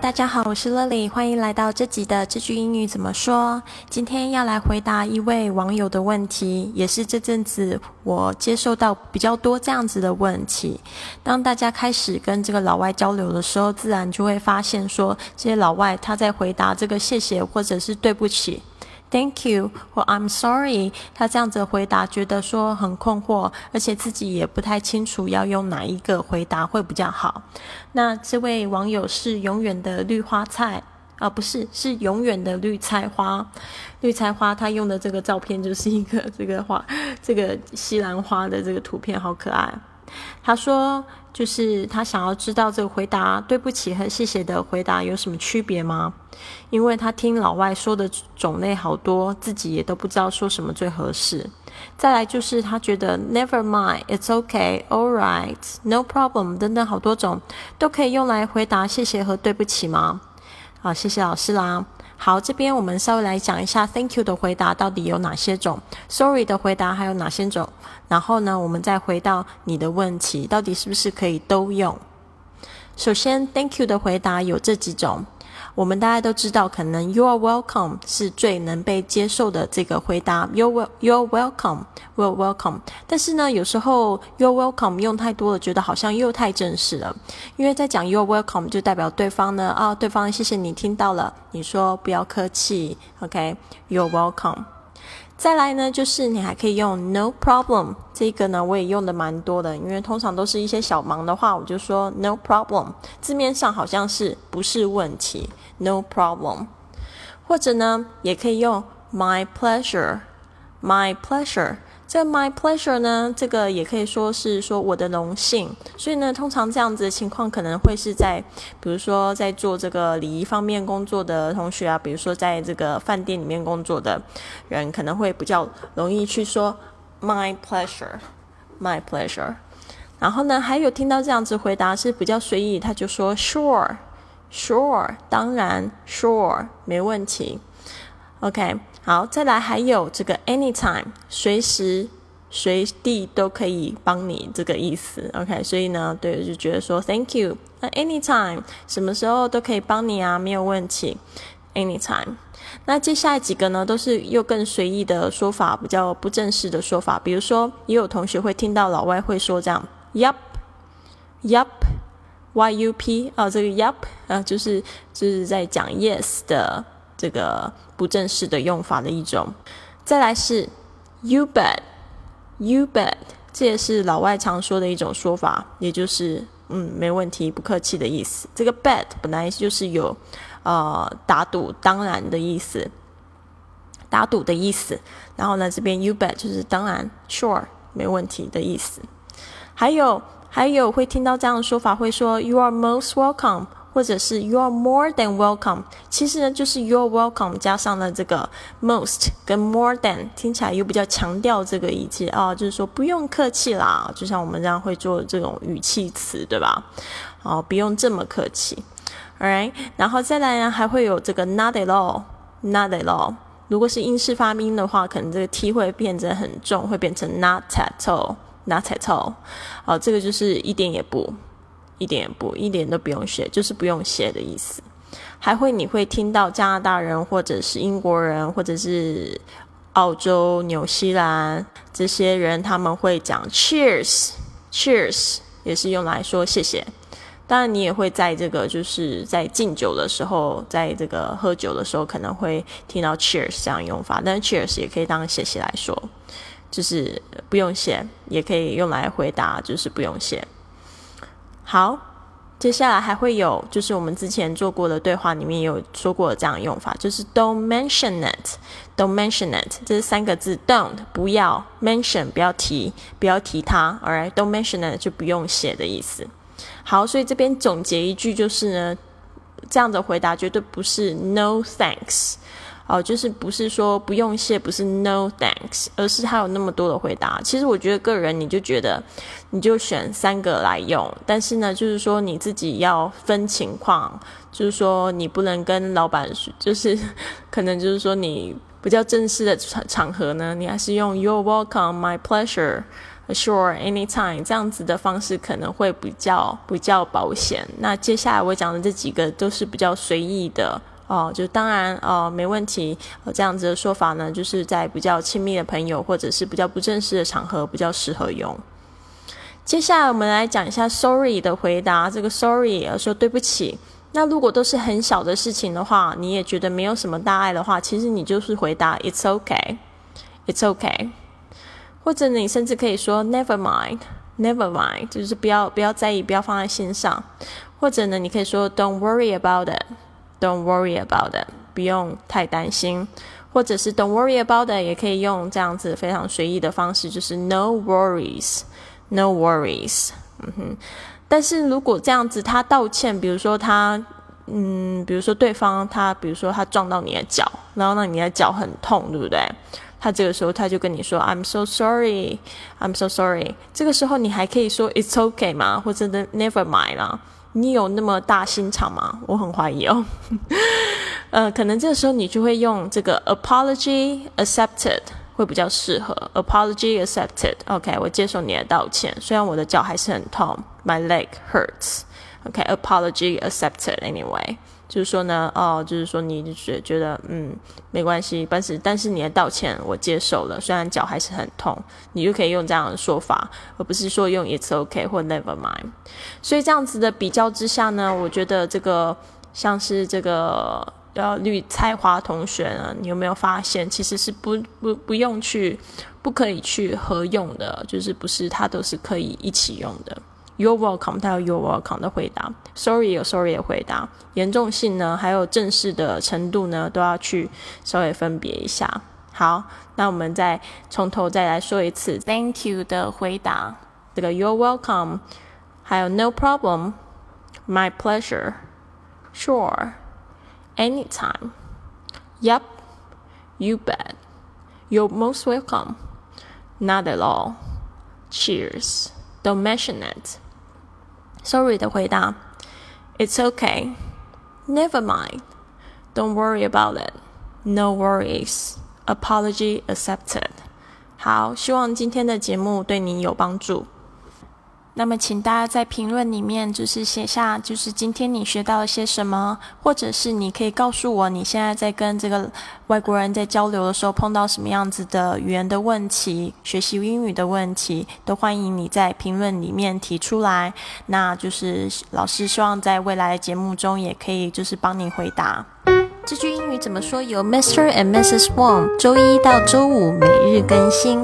大家好，我是乐丽欢迎来到这集的这句英语怎么说。今天要来回答一位网友的问题，也是这阵子我接受到比较多这样子的问题。当大家开始跟这个老外交流的时候，自然就会发现说，这些老外他在回答这个谢谢或者是对不起。Thank you 或 I'm sorry，他这样子回答，觉得说很困惑，而且自己也不太清楚要用哪一个回答会比较好。那这位网友是永远的绿花菜啊，不是，是永远的绿菜花。绿菜花他用的这个照片就是一个这个花，这个西兰花的这个图片，好可爱。他说，就是他想要知道这个回答对不起和谢谢的回答有什么区别吗？因为他听老外说的种类好多，自己也都不知道说什么最合适。再来就是他觉得 never mind, it's okay, all right, no problem 等等好多种都可以用来回答谢谢和对不起吗？好，谢谢老师啦。好，这边我们稍微来讲一下 thank you 的回答到底有哪些种，sorry 的回答还有哪些种。然后呢，我们再回到你的问题，到底是不是可以都用？首先，thank you 的回答有这几种。我们大家都知道，可能 you are welcome 是最能被接受的这个回答，you will you are welcome will welcome。但是呢，有时候 you are welcome 用太多了，觉得好像又太正式了。因为在讲 you are welcome 就代表对方呢，啊，对方谢谢你听到了，你说不要客气，OK，you are welcome。再来呢，就是你还可以用 no problem 这个呢，我也用的蛮多的，因为通常都是一些小忙的话，我就说 no problem，字面上好像是不是问题，no problem，或者呢，也可以用 my pleasure，my pleasure。这 my pleasure 呢，这个也可以说是说我的荣幸，所以呢，通常这样子的情况可能会是在，比如说在做这个礼仪方面工作的同学啊，比如说在这个饭店里面工作的人，可能会比较容易去说 my pleasure，my pleasure。然后呢，还有听到这样子回答是比较随意，他就说 Sure Sure，当然 sure，没问题。OK，好，再来还有这个 anytime，随时随地都可以帮你这个意思。OK，所以呢，对，就觉得说 Thank you，那 anytime 什么时候都可以帮你啊，没有问题。Anytime，那接下来几个呢，都是又更随意的说法，比较不正式的说法。比如说，也有同学会听到老外会说这样，Yep，Yep YUP 啊，这个 Yup，啊，就是就是在讲 Yes 的。这个不正式的用法的一种，再来是 you bet，you bet，这也是老外常说的一种说法，也就是嗯没问题，不客气的意思。这个 bet 本来就是有呃打赌当然的意思，打赌的意思。然后呢，这边 you bet 就是当然 sure 没问题的意思。还有还有会听到这样的说法，会说 you are most welcome。或者是 you are more than welcome，其实呢就是 you are welcome 加上了这个 most 跟 more than，听起来又比较强调这个语气啊，就是说不用客气啦，就像我们这样会做这种语气词，对吧？哦，不用这么客气，All right 然后再来呢还会有这个 not at all，not at all，如果是英式发音的话，可能这个 t 会变得很重，会变成 not at all" 拿彩超哦，这个就是一点也不。一点也不，一点都不用写，就是不用写的意思。还会你会听到加拿大人，或者是英国人，或者是澳洲、纽西兰这些人，他们会讲 cheers，cheers 也是用来说谢谢。当然，你也会在这个就是在敬酒的时候，在这个喝酒的时候，可能会听到 cheers 这样用法。但是 cheers 也可以当谢谢来说，就是不用写，也可以用来回答，就是不用写。好，接下来还会有，就是我们之前做过的对话里面有说过这样用法，就是 don't mention it，don't mention it，这是三个字，don't 不要，mention 不要提，不要提它，alright，don't mention it 就不用写的意思。好，所以这边总结一句就是呢，这样的回答绝对不是 no thanks。哦，就是不是说不用谢，不是 no thanks，而是还有那么多的回答。其实我觉得个人你就觉得，你就选三个来用。但是呢，就是说你自己要分情况，就是说你不能跟老板，就是 可能就是说你比较正式的场场合呢，你还是用 you're welcome, my pleasure。Sure, anytime 这样子的方式可能会比较比较保险。那接下来我讲的这几个都是比较随意的哦，就当然哦没问题。这样子的说法呢，就是在比较亲密的朋友或者是比较不正式的场合比较适合用。接下来我们来讲一下 Sorry 的回答。这个 Sorry 说对不起。那如果都是很小的事情的话，你也觉得没有什么大碍的话，其实你就是回答 It's okay, It's okay。或者你甚至可以说 Never mind, Never mind，就是不要不要在意，不要放在心上。或者呢，你可以说 Don't worry about it, Don't worry about it，不用太担心。或者是 Don't worry about it，也可以用这样子非常随意的方式，就是 No worries, No worries。嗯哼。但是如果这样子，他道歉，比如说他，嗯，比如说对方他，比如说他撞到你的脚，然后让你的脚很痛，对不对？他这个时候他就跟你说，I'm so sorry, I'm so sorry。这个时候你还可以说 It's okay 吗？或者 Never mind 啦？你有那么大心肠吗？我很怀疑哦。呃，可能这个时候你就会用这个 Apology accepted。会比较适合。Apology accepted. OK，我接受你的道歉，虽然我的脚还是很痛。My leg hurts. OK，apology accepted. Anyway，就是说呢，哦，就是说你就是觉得嗯没关系，但是但是你的道歉我接受了，虽然脚还是很痛，你就可以用这样的说法，而不是说用 It's OK 或 Never mind。所以这样子的比较之下呢，我觉得这个像是这个。呃绿菜花同学呢？你有没有发现，其实是不不不用去，不可以去合用的，就是不是它都是可以一起用的。You're welcome，它有 You're welcome 的回答；Sorry 有 Sorry 的回答。严重性呢，还有正式的程度呢，都要去稍微分别一下。好，那我们再从头再来说一次：Thank you 的回答，这个 You're welcome，还有 No problem，My pleasure，Sure。anytime. Yep, you bet. You're most welcome. Not at all. Cheers. Don't mention it. Sorry 的回答，It's okay. Never mind. Don't worry about it. No worries. Apology accepted. 好，希望今天的节目对你有帮助。 那么，请大家在评论里面就是写下，就是今天你学到了些什么，或者是你可以告诉我你现在在跟这个外国人在交流的时候碰到什么样子的语言的问题、学习英语的问题，都欢迎你在评论里面提出来。那就是老师希望在未来的节目中也可以就是帮你回答。这句英语怎么说？由 Mr. and Mrs. Wang 周一到周五每日更新。